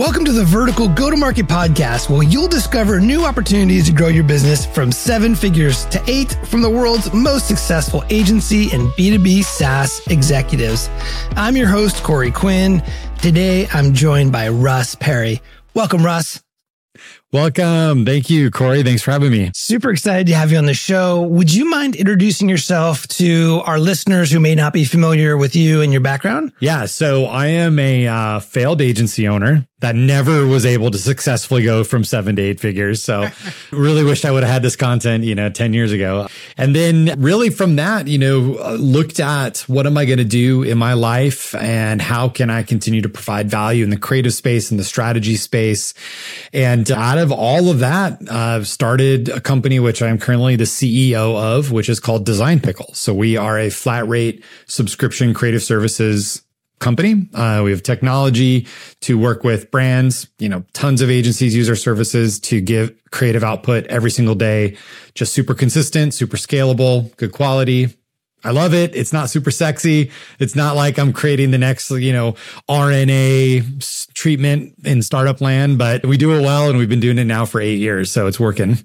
Welcome to the Vertical Go to Market Podcast, where you'll discover new opportunities to grow your business from seven figures to eight from the world's most successful agency and B2B SaaS executives. I'm your host, Corey Quinn. Today, I'm joined by Russ Perry. Welcome, Russ. Welcome. Thank you, Corey. Thanks for having me. Super excited to have you on the show. Would you mind introducing yourself to our listeners who may not be familiar with you and your background? Yeah. So I am a uh, failed agency owner that never was able to successfully go from seven to eight figures. So really wish I would have had this content, you know, 10 years ago. And then really from that, you know, looked at what am I going to do in my life and how can I continue to provide value in the creative space and the strategy space. And out of all of that, I've started a company, which I'm currently the CEO of, which is called Design Pickle. So we are a flat rate subscription creative services company. Uh, we have technology to work with brands. You know, tons of agencies use our services to give creative output every single day. Just super consistent, super scalable, good quality. I love it. It's not super sexy. It's not like I'm creating the next, you know, RNA treatment in startup land, but we do it well and we've been doing it now for eight years. So it's working.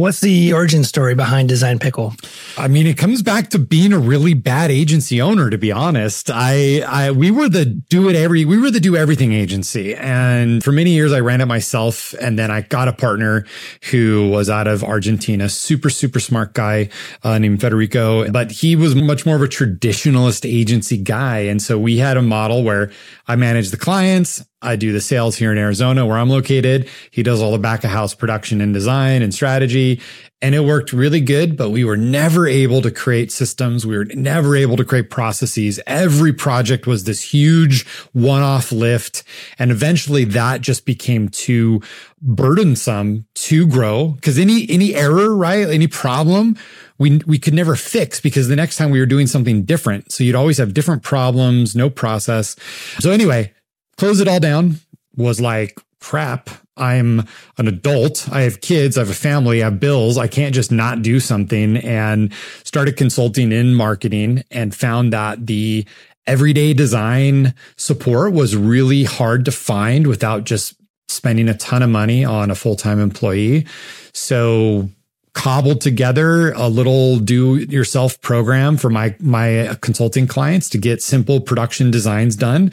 What's the origin story behind Design Pickle? I mean, it comes back to being a really bad agency owner, to be honest. I, I, we were the do it every, we were the do everything agency. And for many years, I ran it myself. And then I got a partner who was out of Argentina, super, super smart guy uh, named Federico, but he was much more of a traditionalist agency guy. And so we had a model where I managed the clients. I do the sales here in Arizona where I'm located. He does all the back of house production and design and strategy. And it worked really good, but we were never able to create systems. We were never able to create processes. Every project was this huge one off lift. And eventually that just became too burdensome to grow because any, any error, right? Any problem, we, we could never fix because the next time we were doing something different. So you'd always have different problems, no process. So anyway, close it all down was like, crap, I'm an adult. I have kids. I have a family. I have bills. I can't just not do something and started consulting in marketing and found that the everyday design support was really hard to find without just spending a ton of money on a full-time employee. So cobbled together a little do yourself program for my my consulting clients to get simple production designs done.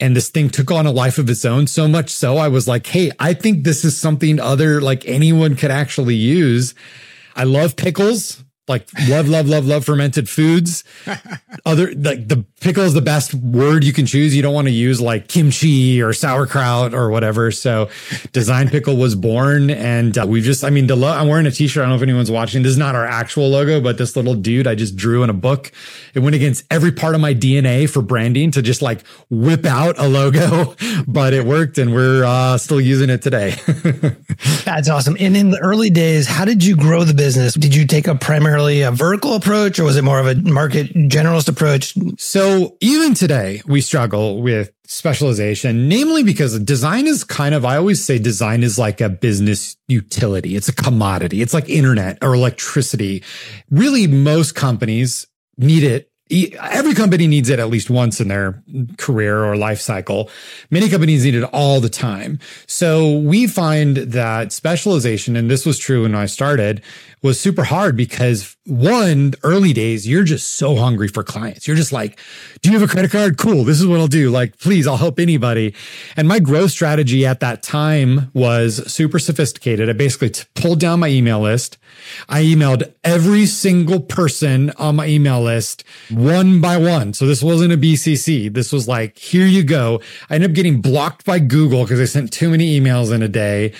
And this thing took on a life of its own. So much so I was like hey I think this is something other like anyone could actually use. I love pickles like love, love, love, love fermented foods. Other like the pickle is the best word you can choose. You don't want to use like kimchi or sauerkraut or whatever. So design pickle was born and uh, we just, I mean, the lo- I'm wearing a t-shirt. I don't know if anyone's watching. This is not our actual logo, but this little dude I just drew in a book. It went against every part of my DNA for branding to just like whip out a logo, but it worked and we're uh, still using it today. That's awesome. And in the early days, how did you grow the business? Did you take a primary primarily a vertical approach or was it more of a market generalist approach? So even today, we struggle with specialization, namely because design is kind of, I always say design is like a business utility. It's a commodity. It's like internet or electricity. Really, most companies need it every company needs it at least once in their career or life cycle. Many companies need it all the time. So we find that specialization, and this was true when I started, was super hard because one, early days, you're just so hungry for clients. You're just like, do you have a credit card? Cool. This is what I'll do. Like, please, I'll help anybody. And my growth strategy at that time was super sophisticated. I basically pulled down my email list. I emailed every single person on my email list one by one. So this wasn't a BCC. This was like, here you go. I ended up getting blocked by Google because I sent too many emails in a day.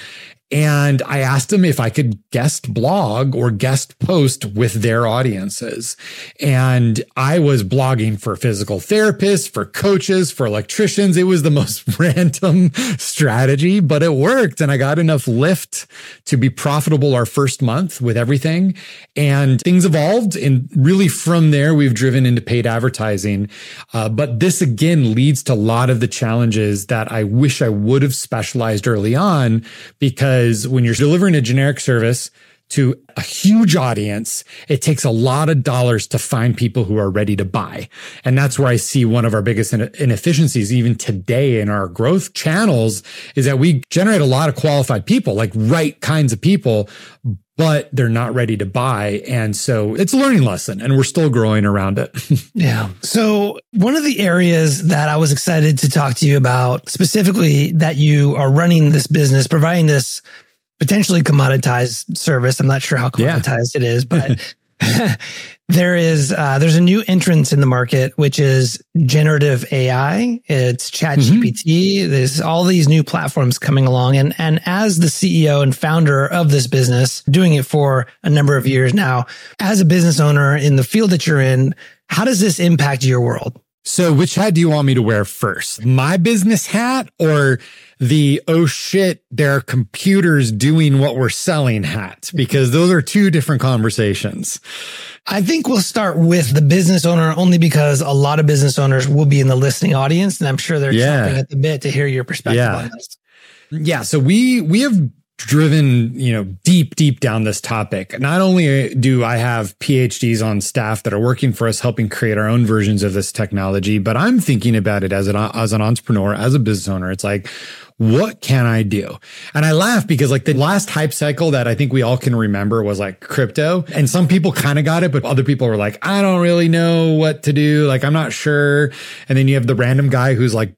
And I asked them if I could guest blog or guest post with their audiences. And I was blogging for physical therapists, for coaches, for electricians. It was the most random strategy, but it worked. And I got enough lift to be profitable our first month with everything. And things evolved. And really from there, we've driven into paid advertising. Uh, but this again leads to a lot of the challenges that I wish I would have specialized early on because because when you're delivering a generic service to a huge audience, it takes a lot of dollars to find people who are ready to buy. And that's where I see one of our biggest inefficiencies even today in our growth channels is that we generate a lot of qualified people, like right kinds of people, but they're not ready to buy. And so it's a learning lesson and we're still growing around it. yeah. So one of the areas that I was excited to talk to you about specifically that you are running this business, providing this potentially commoditized service. I'm not sure how commoditized yeah. it is, but there is uh, there's a new entrance in the market which is generative ai it's chat mm-hmm. gpt there's all these new platforms coming along. And and as the ceo and founder of this business doing it for a number of years now as a business owner in the field that you're in how does this impact your world so which hat do you want me to wear first my business hat or the oh shit, there are computers doing what we're selling hat because those are two different conversations. I think we'll start with the business owner only because a lot of business owners will be in the listening audience and I'm sure they're yeah. chomping at the bit to hear your perspective yeah. on this. Yeah. So we, we have driven, you know, deep, deep down this topic. Not only do I have PhDs on staff that are working for us, helping create our own versions of this technology, but I'm thinking about it as an, as an entrepreneur, as a business owner. It's like, what can I do? And I laugh because like the last hype cycle that I think we all can remember was like crypto. And some people kind of got it, but other people were like, I don't really know what to do. Like, I'm not sure. And then you have the random guy who's like,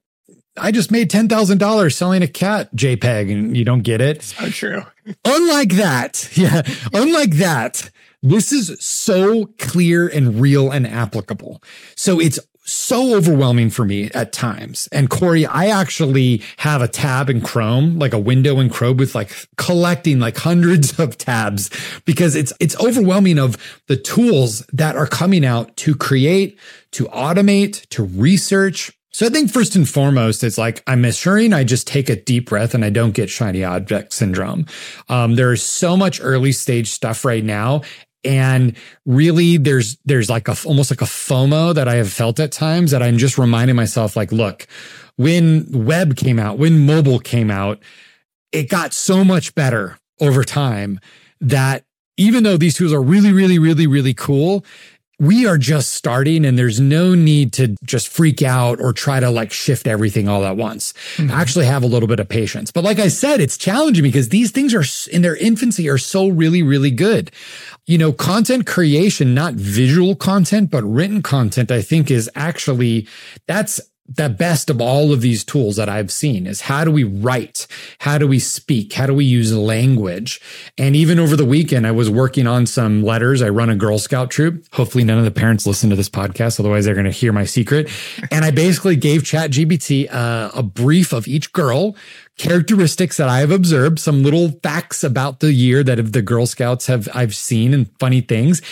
I just made $10,000 selling a cat JPEG and you don't get it. So true. unlike that. Yeah. unlike that, this is so clear and real and applicable. So it's so overwhelming for me at times. And Corey, I actually have a tab in Chrome, like a window in Chrome with like collecting like hundreds of tabs because it's, it's overwhelming of the tools that are coming out to create, to automate, to research. So I think first and foremost, it's like I'm assuring I just take a deep breath and I don't get shiny object syndrome. Um, there's so much early stage stuff right now. And really there's, there's like a, almost like a FOMO that I have felt at times that I'm just reminding myself, like, look, when web came out, when mobile came out, it got so much better over time that even though these tools are really, really, really, really cool, we are just starting and there's no need to just freak out or try to like shift everything all at once. Mm-hmm. Actually have a little bit of patience. But like I said, it's challenging because these things are in their infancy are so really, really good. You know, content creation, not visual content, but written content, I think is actually, that's the best of all of these tools that I've seen is how do we write? How do we speak? How do we use language? And even over the weekend, I was working on some letters. I run a Girl Scout troop. Hopefully none of the parents listen to this podcast. Otherwise they're going to hear my secret. And I basically gave chat GPT uh, a brief of each girl characteristics that I have observed, some little facts about the year that the Girl Scouts have I've seen and funny things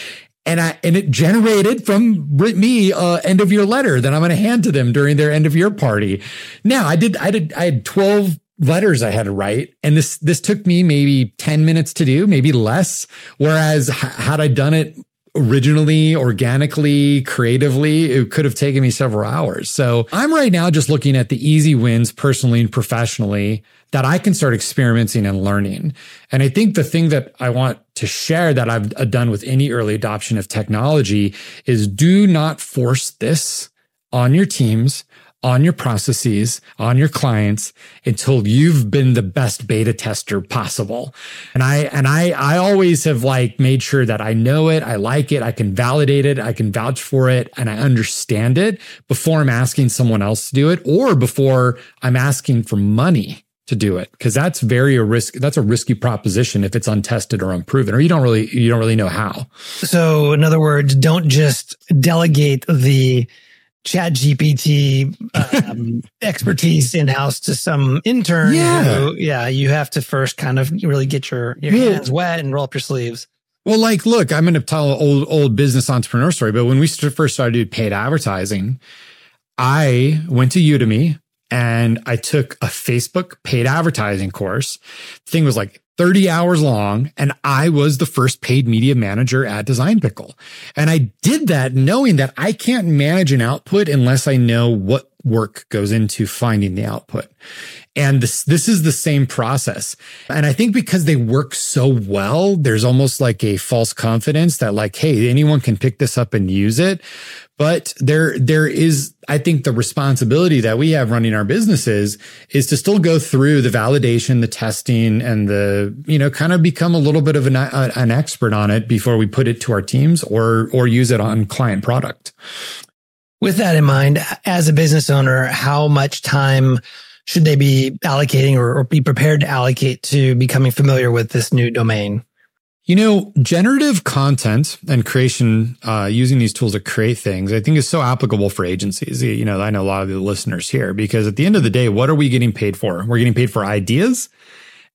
and I and it generated from me uh, end of year letter that I'm going to hand to them during their end of year party. Now I did I did I had 12 letters I had to write and this this took me maybe 10 minutes to do, maybe less. Whereas had I done it originally, organically, creatively, it could have taken me several hours. So I'm right now just looking at the easy wins personally and professionally that I can start experimenting and learning. And I think the thing that I want to share that I've uh, done with any early adoption of technology is do not force this on your teams on your processes, on your clients until you've been the best beta tester possible. And I, and I, I always have like made sure that I know it. I like it. I can validate it. I can vouch for it and I understand it before I'm asking someone else to do it or before I'm asking for money to do it because that's very a risk that's a risky proposition if it's untested or unproven or you don't really you don't really know how. So in other words don't just delegate the chat gpt um, expertise in house to some intern yeah who, yeah. you have to first kind of really get your your yeah. hands wet and roll up your sleeves. Well like look i'm going to tell an old old business entrepreneur story but when we first started doing paid advertising i went to udemy and I took a Facebook paid advertising course. The thing was like 30 hours long and I was the first paid media manager at Design Pickle. And I did that knowing that I can't manage an output unless I know what work goes into finding the output. And this, this is the same process. And I think because they work so well, there's almost like a false confidence that like, Hey, anyone can pick this up and use it. But there, there is, I think the responsibility that we have running our businesses is to still go through the validation, the testing and the, you know, kind of become a little bit of an, an expert on it before we put it to our teams or, or use it on client product. With that in mind, as a business owner, how much time should they be allocating or, or be prepared to allocate to becoming familiar with this new domain? You know, generative content and creation, uh, using these tools to create things, I think is so applicable for agencies. You know, I know a lot of the listeners here because at the end of the day, what are we getting paid for? We're getting paid for ideas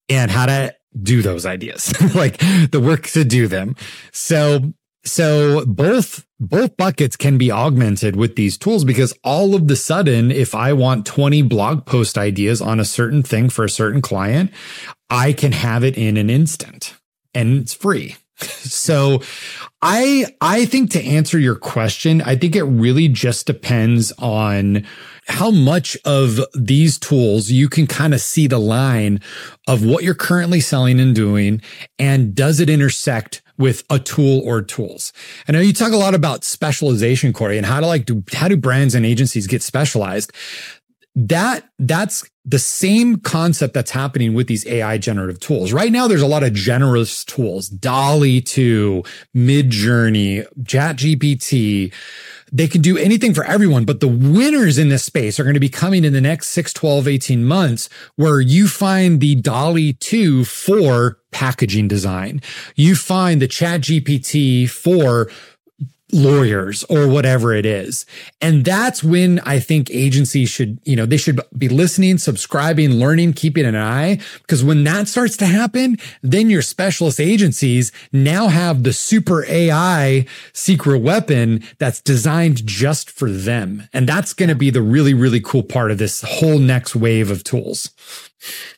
and how to do those ideas, like the work to do them. So, so both, both buckets can be augmented with these tools because all of the sudden, if I want 20 blog post ideas on a certain thing for a certain client, I can have it in an instant and it's free. So I I think to answer your question, I think it really just depends on how much of these tools you can kind of see the line of what you're currently selling and doing and does it intersect with a tool or tools. I know you talk a lot about specialization, Corey, and how to like do how do brands and agencies get specialized that that's the same concept that's happening with these AI generative tools. Right now, there's a lot of generous tools, DALL-E 2, Midjourney, ChatGPT. They can do anything for everyone, but the winners in this space are going to be coming in the next 6, 12, 18 months where you find the DALL-E 2 for packaging design. You find the ChatGPT for lawyers or whatever it is. And that's when I think agencies should, you know, they should be listening, subscribing, learning, keeping an eye. Because when that starts to happen, then your specialist agencies now have the super AI secret weapon that's designed just for them. And that's going to be the really, really cool part of this whole next wave of tools.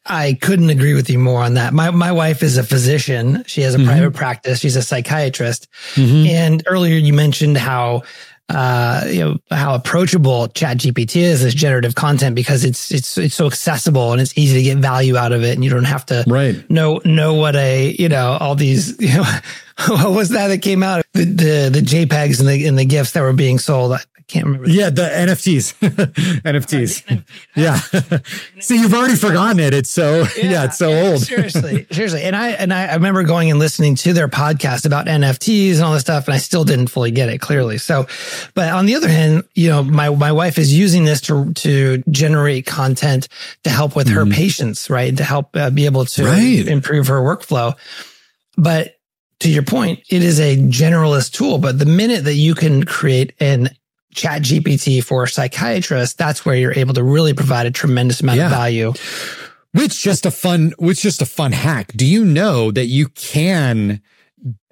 I couldn't agree with you more on that. My my wife is a physician. She has a mm-hmm. private practice. She's a psychiatrist. Mm-hmm. And earlier you mentioned how uh, you know how approachable Chat GPT is as generative content because it's it's it's so accessible and it's easy to get value out of it, and you don't have to right. know know what a you know all these you know what was that that came out the the, the JPEGs and the and the gifs that were being sold can't remember. Yeah, the NFTs, NFTs. yeah. See, you've already forgotten it. It's so yeah, yeah it's so old. seriously, seriously. And I and I, I remember going and listening to their podcast about NFTs and all this stuff, and I still didn't fully get it clearly. So, but on the other hand, you know, my my wife is using this to to generate content to help with her mm-hmm. patients, right? To help uh, be able to right. improve her workflow. But to your point, it is a generalist tool, but the minute that you can create an chat GPT for psychiatrists, that's where you're able to really provide a tremendous amount yeah. of value. Which just a fun, which just a fun hack. Do you know that you can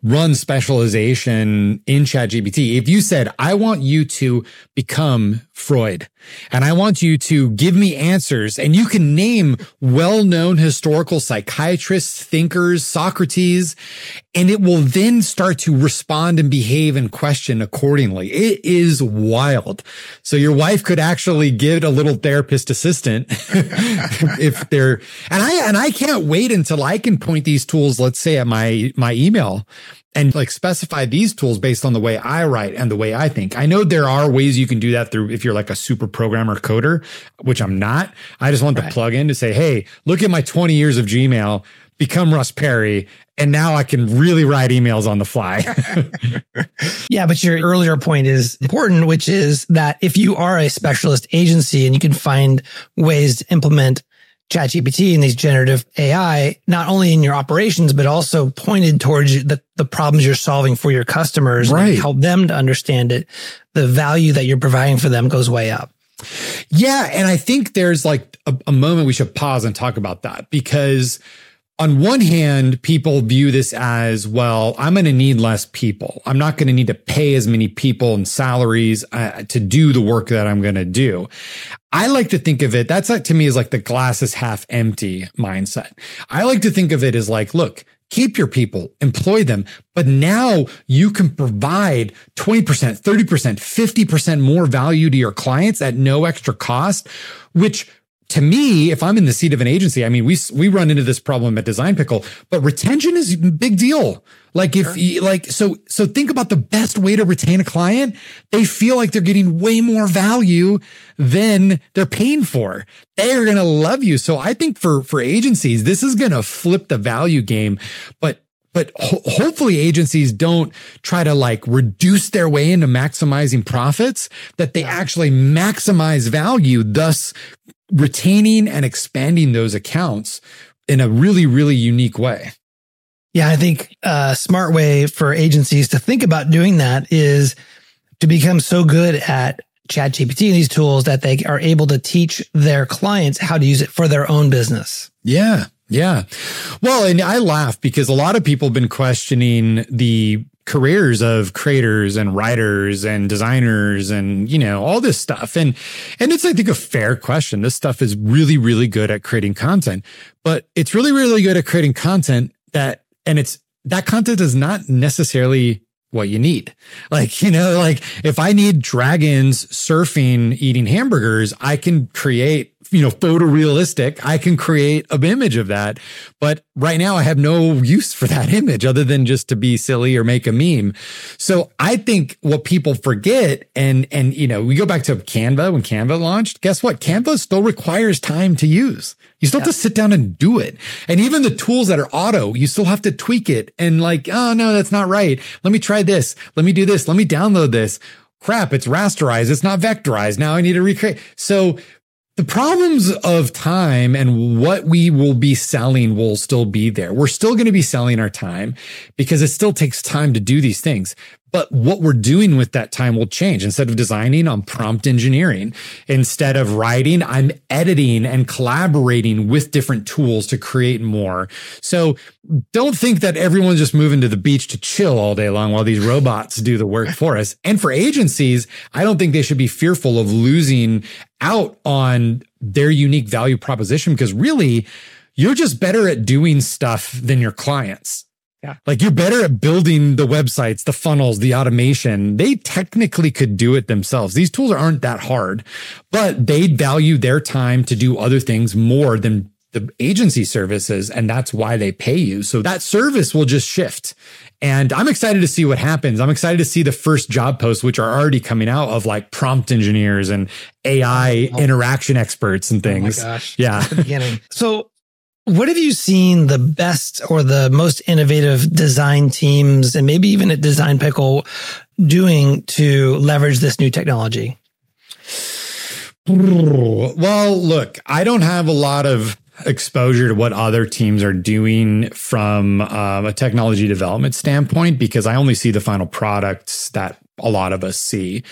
run specialization in chat GPT? If you said, I want you to become Freud and I want you to give me answers and you can name well-known historical psychiatrists, thinkers, Socrates, and it will then start to respond and behave and question accordingly. It is wild. So your wife could actually get a little therapist assistant if they're, and I, and I can't wait until I can point these tools, let's say at my, my email and like specify these tools based on the way I write and the way I think. I know there are ways you can do that through if you're like a super programmer coder, which I'm not. I just want right. the plugin to say, Hey, look at my 20 years of Gmail, become Russ Perry. And now I can really write emails on the fly. yeah. But your earlier point is important, which is that if you are a specialist agency and you can find ways to implement ChatGPT and these generative AI, not only in your operations, but also pointed towards the, the problems you're solving for your customers right. and help them to understand it. The value that you're providing for them goes way up. Yeah. And I think there's like a, a moment we should pause and talk about that because on one hand, people view this as, well, I'm going to need less people. I'm not going to need to pay as many people and salaries uh, to do the work that I'm going to do. I like to think of it, that's like to me is like the glass is half empty mindset. I like to think of it as like, look, keep your people, employ them. But now you can provide 20%, 30%, 50% more value to your clients at no extra cost, which to me, if I'm in the seat of an agency, I mean, we, we run into this problem at Design Pickle, but retention is a big deal. Like if sure. like, so, so think about the best way to retain a client. They feel like they're getting way more value than they're paying for. They're going to love you. So I think for, for agencies, this is going to flip the value game, but but ho- hopefully agencies don't try to like reduce their way into maximizing profits, that they actually maximize value, thus retaining and expanding those accounts in a really, really unique way. Yeah, I think a smart way for agencies to think about doing that is to become so good at ChatGPT and these tools that they are able to teach their clients how to use it for their own business. Yeah. Yeah. Well, and I laugh because a lot of people have been questioning the careers of creators and writers and designers and you know all this stuff and and it's i think a fair question this stuff is really really good at creating content but it's really really good at creating content that and it's that content is not necessarily what you need. Like, you know, like if I need dragons surfing, eating hamburgers, I can create you know, photorealistic, I can create an image of that. But right now I have no use for that image other than just to be silly or make a meme. So I think what people forget and, and, you know, we go back to Canva when Canva launched. Guess what? Canva still requires time to use. You still yeah. have to sit down and do it. And even the tools that are auto, you still have to tweak it and like, oh no, that's not right. Let me try this. Let me do this. Let me download this crap, it's rasterized. It's not vectorized. Now I need to recreate. So the problems of time and what we will be selling will still be there. We're still going to be selling our time because it still takes time to do these things. But what we're doing with that time will change. Instead of designing, I'm prompt engineering. Instead of writing, I'm editing and collaborating with different tools to create more. So don't think that everyone's just moving to the beach to chill all day long while these robots do the work for us. And for agencies, I don't think they should be fearful of losing out on their unique value proposition because really you're just better at doing stuff than your clients. Yeah. Like you're better at building the websites, the funnels, the automation. They technically could do it themselves. These tools aren't that hard, but they value their time to do other things more than the agency services. And that's why they pay you. So that service will just shift. And I'm excited to see what happens. I'm excited to see the first job posts, which are already coming out of like prompt engineers and AI oh, interaction experts and things. Oh my gosh. Yeah. beginning. So what have you seen the best or the most innovative design teams and maybe even at Design Pickle doing to leverage this new technology? Well, look, I don't have a lot of exposure to what other teams are doing from um, a technology development standpoint because I only see the final products that a lot of us see.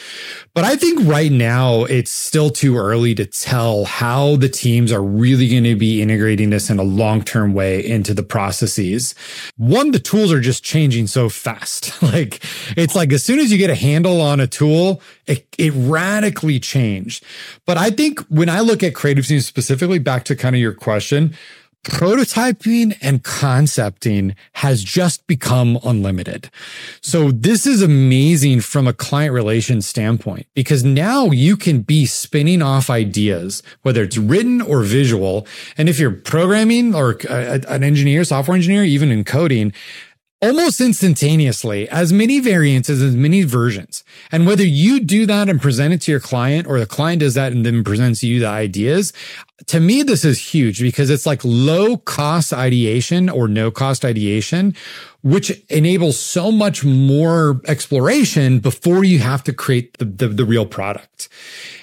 But I think right now it's still too early to tell how the teams are really going to be integrating this in a long term way into the processes. One, the tools are just changing so fast. like it's like as soon as you get a handle on a tool, it, it radically changed. But I think when I look at creative teams specifically, back to kind of your question, prototyping and concepting has just become unlimited. So this is amazing from a client relations standpoint because now you can be spinning off ideas, whether it's written or visual. And if you're programming or uh, an engineer, software engineer, even in coding, almost instantaneously as many variances, as many versions. And whether you do that and present it to your client or the client does that and then presents you the ideas, to me, this is huge because it's like low cost ideation or no cost ideation, which enables so much more exploration before you have to create the, the, the real product.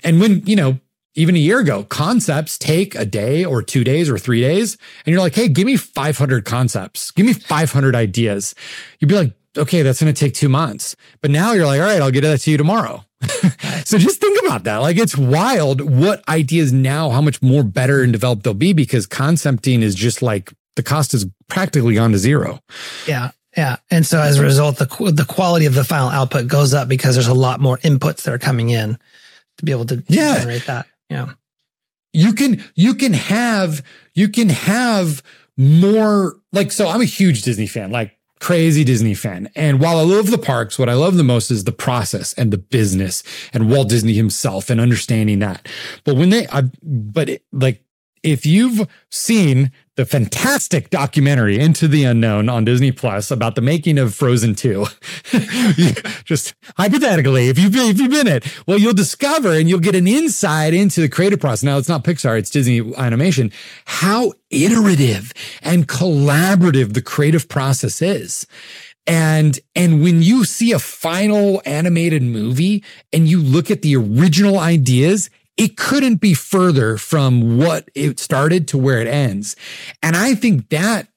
And when, you know, even a year ago, concepts take a day or two days or three days. And you're like, Hey, give me 500 concepts. Give me 500 ideas. You'd be like, okay, that's going to take two months. But now you're like, all right, I'll get that to you tomorrow. so just think about that. Like it's wild what ideas now, how much more better and developed they'll be because concepting is just like the cost is practically gone to zero. Yeah. Yeah. And so as a result, the, the quality of the final output goes up because there's a lot more inputs that are coming in to be able to yeah. generate that. Yeah. You can, you can have, you can have more like, so I'm a huge Disney fan, like crazy Disney fan. And while I love the parks, what I love the most is the process and the business and Walt Disney himself and understanding that. But when they, I, but it, like, if you've seen the fantastic documentary Into the Unknown on Disney Plus about the making of Frozen 2. Just hypothetically, if you've been, if you've been it, well, you'll discover and you'll get an insight into the creative process. Now it's not Pixar, it's Disney animation, how iterative and collaborative the creative process is. And, and when you see a final animated movie and you look at the original ideas, it couldn't be further from what it started to where it ends. And I think that,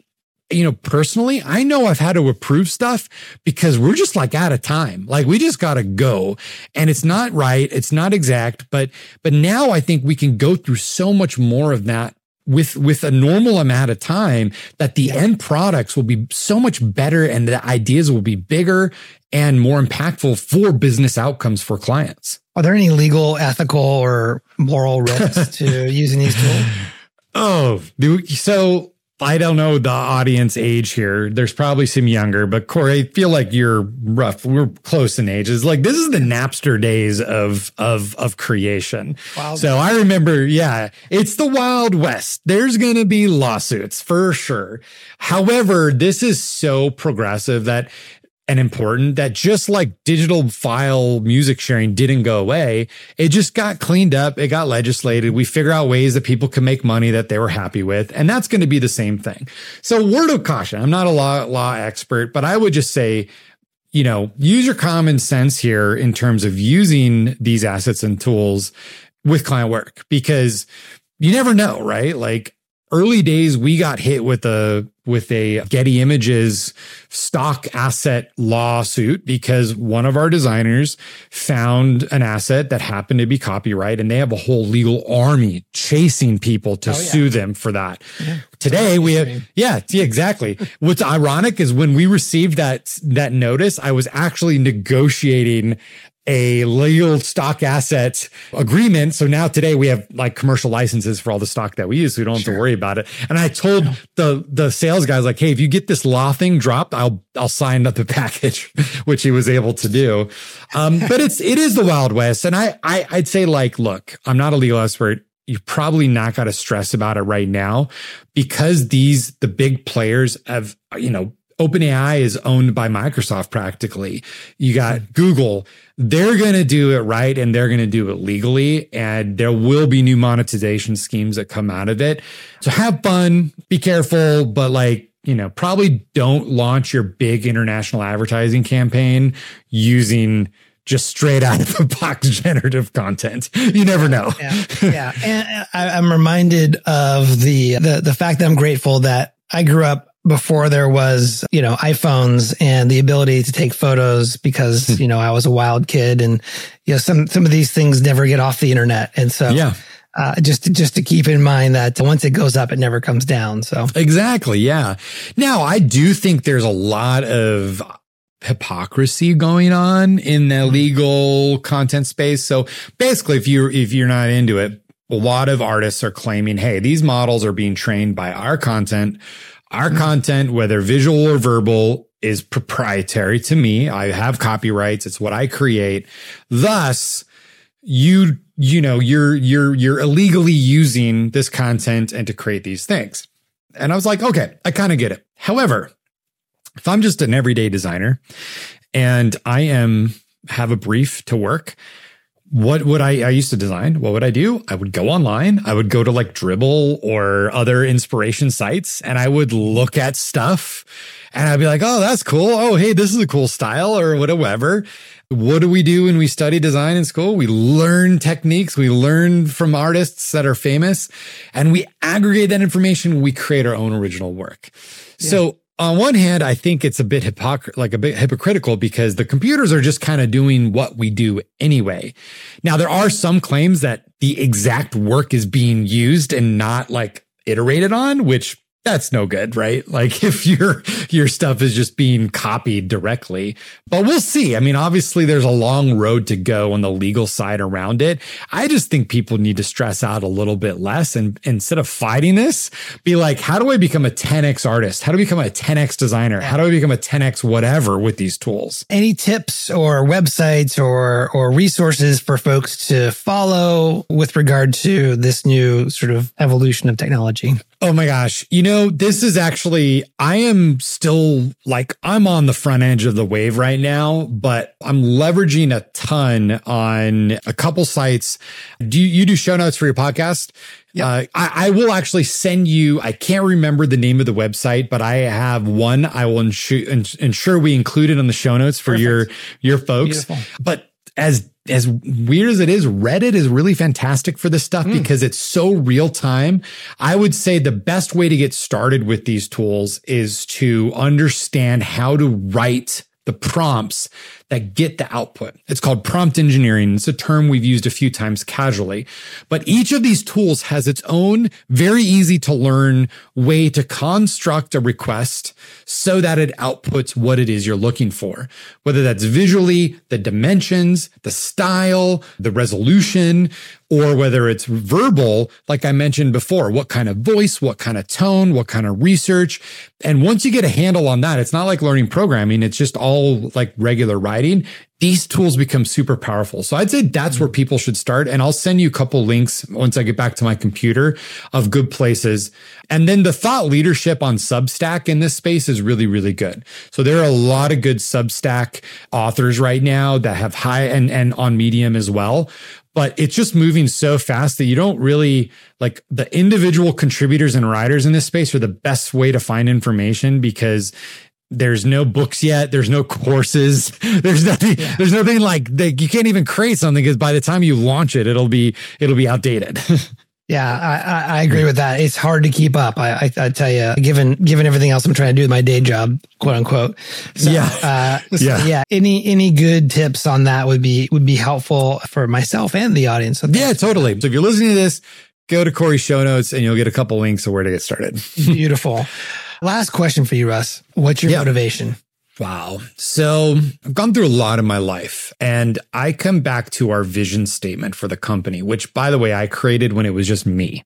you know, personally, I know I've had to approve stuff because we're just like out of time. Like we just got to go and it's not right. It's not exact, but, but now I think we can go through so much more of that with with a normal amount of time that the end products will be so much better and the ideas will be bigger and more impactful for business outcomes for clients. Are there any legal, ethical, or moral risks to using these tools? Oh, so I don't know the audience age here. There's probably some younger, but Corey, I feel like you're rough. We're close in ages. Like this is the Napster days of of of creation. Wild so I remember, yeah, it's the Wild West. There's going to be lawsuits for sure. However, this is so progressive that and important that just like digital file music sharing didn't go away, it just got cleaned up. It got legislated. We figure out ways that people can make money that they were happy with. And that's going to be the same thing. So word of caution. I'm not a law, law expert, but I would just say, you know, use your common sense here in terms of using these assets and tools with client work because you never know, right? Like early days, we got hit with a with a Getty Images stock asset lawsuit because one of our designers found an asset that happened to be copyright and they have a whole legal army chasing people to oh, yeah. sue them for that. Yeah. Today we have, yeah, yeah, exactly. What's ironic is when we received that, that notice, I was actually negotiating a legal stock asset agreement. So now today we have like commercial licenses for all the stock that we use. So we don't sure. have to worry about it. And I told the, the sales guys like, Hey, if you get this law thing dropped, I'll, I'll sign up the package, which he was able to do. Um, but it's, it is the Wild West. And I, I, I'd say like, look, I'm not a legal expert you probably not got to stress about it right now because these the big players have you know OpenAI is owned by Microsoft practically. You got hmm. Google. They're going to do it right and they're going to do it legally. And there will be new monetization schemes that come out of it. So have fun, be careful, but like, you know, probably don't launch your big international advertising campaign using just straight out of the box generative content. You never know. Yeah. yeah. And uh, I'm reminded of the, the, the fact that I'm grateful that I grew up before there was, you know, iPhones and the ability to take photos because, hmm. you know, I was a wild kid and, you know, some, some of these things never get off the internet. And so, yeah. Uh, just to, just to keep in mind that once it goes up, it never comes down. So exactly, yeah. Now I do think there's a lot of hypocrisy going on in the hmm. legal content space. So basically, if you're if you're not into it, a lot of artists are claiming, "Hey, these models are being trained by our content." Our content, whether visual or verbal, is proprietary to me. I have copyrights. It's what I create. Thus, you, you know, you're, you're, you're illegally using this content and to create these things. And I was like, okay, I kind of get it. However, if I'm just an everyday designer and I am have a brief to work what would I, I used to design? What would I do? I would go online. I would go to like Dribbble or other inspiration sites and I would look at stuff and I'd be like, Oh, that's cool. Oh, hey, this is a cool style or whatever. What do we do when we study design in school? We learn techniques. We learn from artists that are famous and we aggregate that information. We create our own original work. Yeah. So on one hand, I think it's a bit hypocr- like a bit hypocritical because the computers are just kind of doing what we do anyway. Now, there are some claims that the exact work is being used and not like iterated on, which that's no good, right? Like if you're, your stuff is just being copied directly. But we'll see. I mean, obviously there's a long road to go on the legal side around it. I just think people need to stress out a little bit less and instead of fighting this, be like, how do I become a 10x artist? How do I become a 10x designer? How do I become a 10x whatever with these tools? Any tips or websites or or resources for folks to follow with regard to this new sort of evolution of technology? Oh my gosh. You know, this is actually, I am still like, I'm on the front edge of the wave right now, but I'm leveraging a ton on a couple sites. Do you, you do show notes for your podcast? Yeah. Uh, I, I, will actually send you, I can't remember the name of the website, but I have one. I will ensure, ensure we include it on the show notes for Perfect. your, your folks. Beautiful. But as as weird as it is, Reddit is really fantastic for this stuff mm. because it's so real time. I would say the best way to get started with these tools is to understand how to write the prompts that get the output. It's called prompt engineering. It's a term we've used a few times casually, but each of these tools has its own very easy to learn way to construct a request so that it outputs what it is you're looking for, whether that's visually, the dimensions, the style, the resolution, or whether it's verbal, like I mentioned before, what kind of voice, what kind of tone, what kind of research. And once you get a handle on that, it's not like learning programming. It's just all like regular writing. These tools become super powerful. So I'd say that's where mm-hmm. people should start. And I'll send you a couple links once I get back to my computer of good places. And then the thought leadership on Substack in this space is really, really good. So there are a lot of good Substack authors right now that have high and, and on Medium as well but it's just moving so fast that you don't really like the individual contributors and writers in this space are the best way to find information because there's no books yet there's no courses there's nothing yeah. there's nothing like that you can't even create something because by the time you launch it it'll be it'll be outdated Yeah, I, I, agree with that. It's hard to keep up. I, I, I, tell you, given given everything else I'm trying to do with my day job, quote unquote. So, yeah, uh, so yeah, yeah. Any any good tips on that would be would be helpful for myself and the audience. So yeah, totally. So if you're listening to this, go to Corey's show notes and you'll get a couple links of where to get started. Beautiful. Last question for you, Russ. What's your motivation? Wow. So I've gone through a lot in my life and I come back to our vision statement for the company, which by the way, I created when it was just me.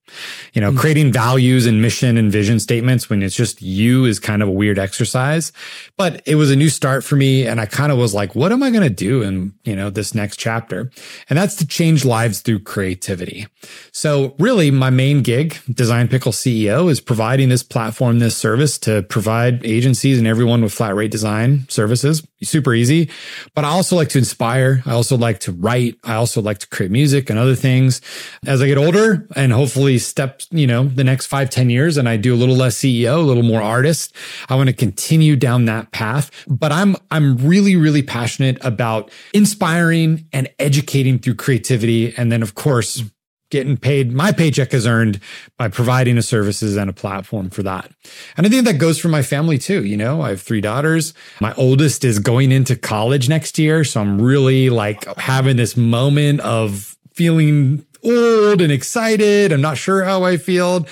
You know, mm-hmm. creating values and mission and vision statements when it's just you is kind of a weird exercise, but it was a new start for me. And I kind of was like, what am I going to do in, you know, this next chapter? And that's to change lives through creativity. So really my main gig, Design Pickle CEO is providing this platform, this service to provide agencies and everyone with flat rate design services, super easy. But I also like to inspire. I also like to write. I also like to create music and other things. As I get older and hopefully step, you know, the next five ten years and I do a little less CEO, a little more artist, I want to continue down that path. But I'm, I'm really, really passionate about inspiring and educating through creativity. And then, of course, getting paid my paycheck is earned by providing a services and a platform for that. And i think that goes for my family too you know i have three daughters. My oldest is going into college next year. So i'm really like having this moment of feeling old and excited. I'm not sure how i feel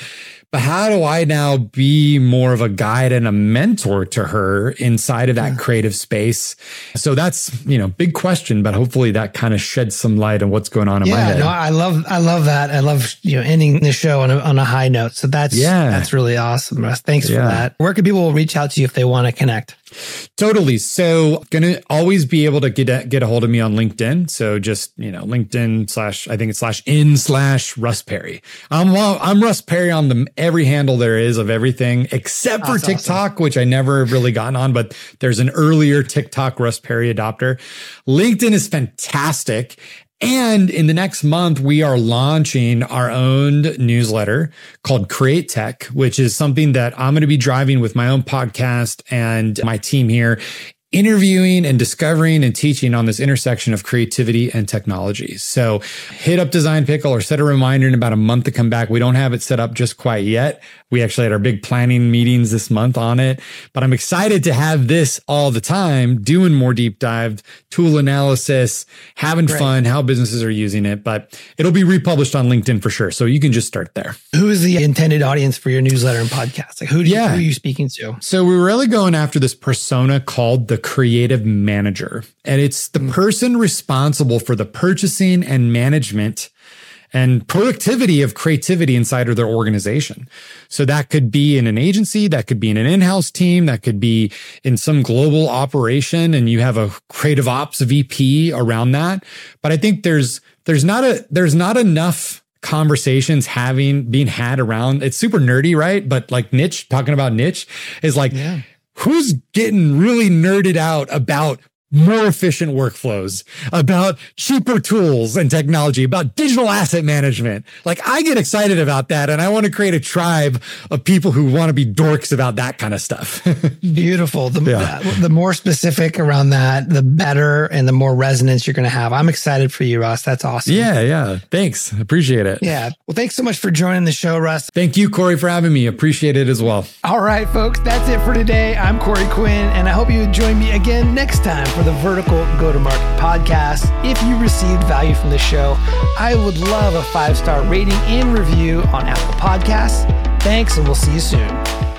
but how do I now be more of a guide and a mentor to her inside of that yeah. creative space? So that's, you know, big question, but hopefully that kind of sheds some light on what's going on in yeah, my head. No, I love, I love that. I love, you know, ending the show on a, on a high note. So that's, yeah, that's really awesome. Russ. Thanks yeah. for that. Where can people reach out to you if they want to connect? Totally. So gonna always be able to get a, get a hold of me on LinkedIn. So just, you know, LinkedIn slash, I think it's slash in slash Russ Perry. I'm, I'm Russ Perry on the every handle there is of everything except for That's TikTok, awesome. which I never really gotten on, but there's an earlier TikTok Russ Perry adopter. LinkedIn is fantastic. And in the next month, we are launching our own newsletter called Create Tech, which is something that I'm going to be driving with my own podcast and my team here interviewing and discovering and teaching on this intersection of creativity and technology. So hit up Design Pickle or set a reminder in about a month to come back. We don't have it set up just quite yet. We actually had our big planning meetings this month on it, but I'm excited to have this all the time, doing more deep dive, tool analysis, having fun, how businesses are using it. But it'll be republished on LinkedIn for sure. So you can just start there. Who is the intended audience for your newsletter and podcast? Like who, do yeah. who are you speaking to? So we're really going after this persona called the creative manager. And it's the mm. person responsible for the purchasing and management and productivity of creativity inside of their organization. So that could be in an agency, that could be in an in-house team, that could be in some global operation and you have a creative ops VP around that. But I think there's there's not a there's not enough conversations having being had around it's super nerdy, right? But like niche, talking about niche is like yeah who's getting really nerded out about more efficient workflows, about cheaper tools and technology, about digital asset management. Like I get excited about that and I want to create a tribe of people who want to be dorks about that kind of stuff. Beautiful. The, yeah. the more specific around that, the better and the more resonance you're going to have. I'm excited for you, Russ. That's awesome. Yeah. Yeah. Thanks. Appreciate it. Yeah. Well, thanks so much for joining the show, Russ. Thank you, Corey, for having me. Appreciate it as well. All right, folks. That's it for today. I'm Corey Quinn and I hope you join me again next time for the Vertical Go to Market podcast. If you received value from the show, I would love a five star rating and review on Apple Podcasts. Thanks, and we'll see you soon.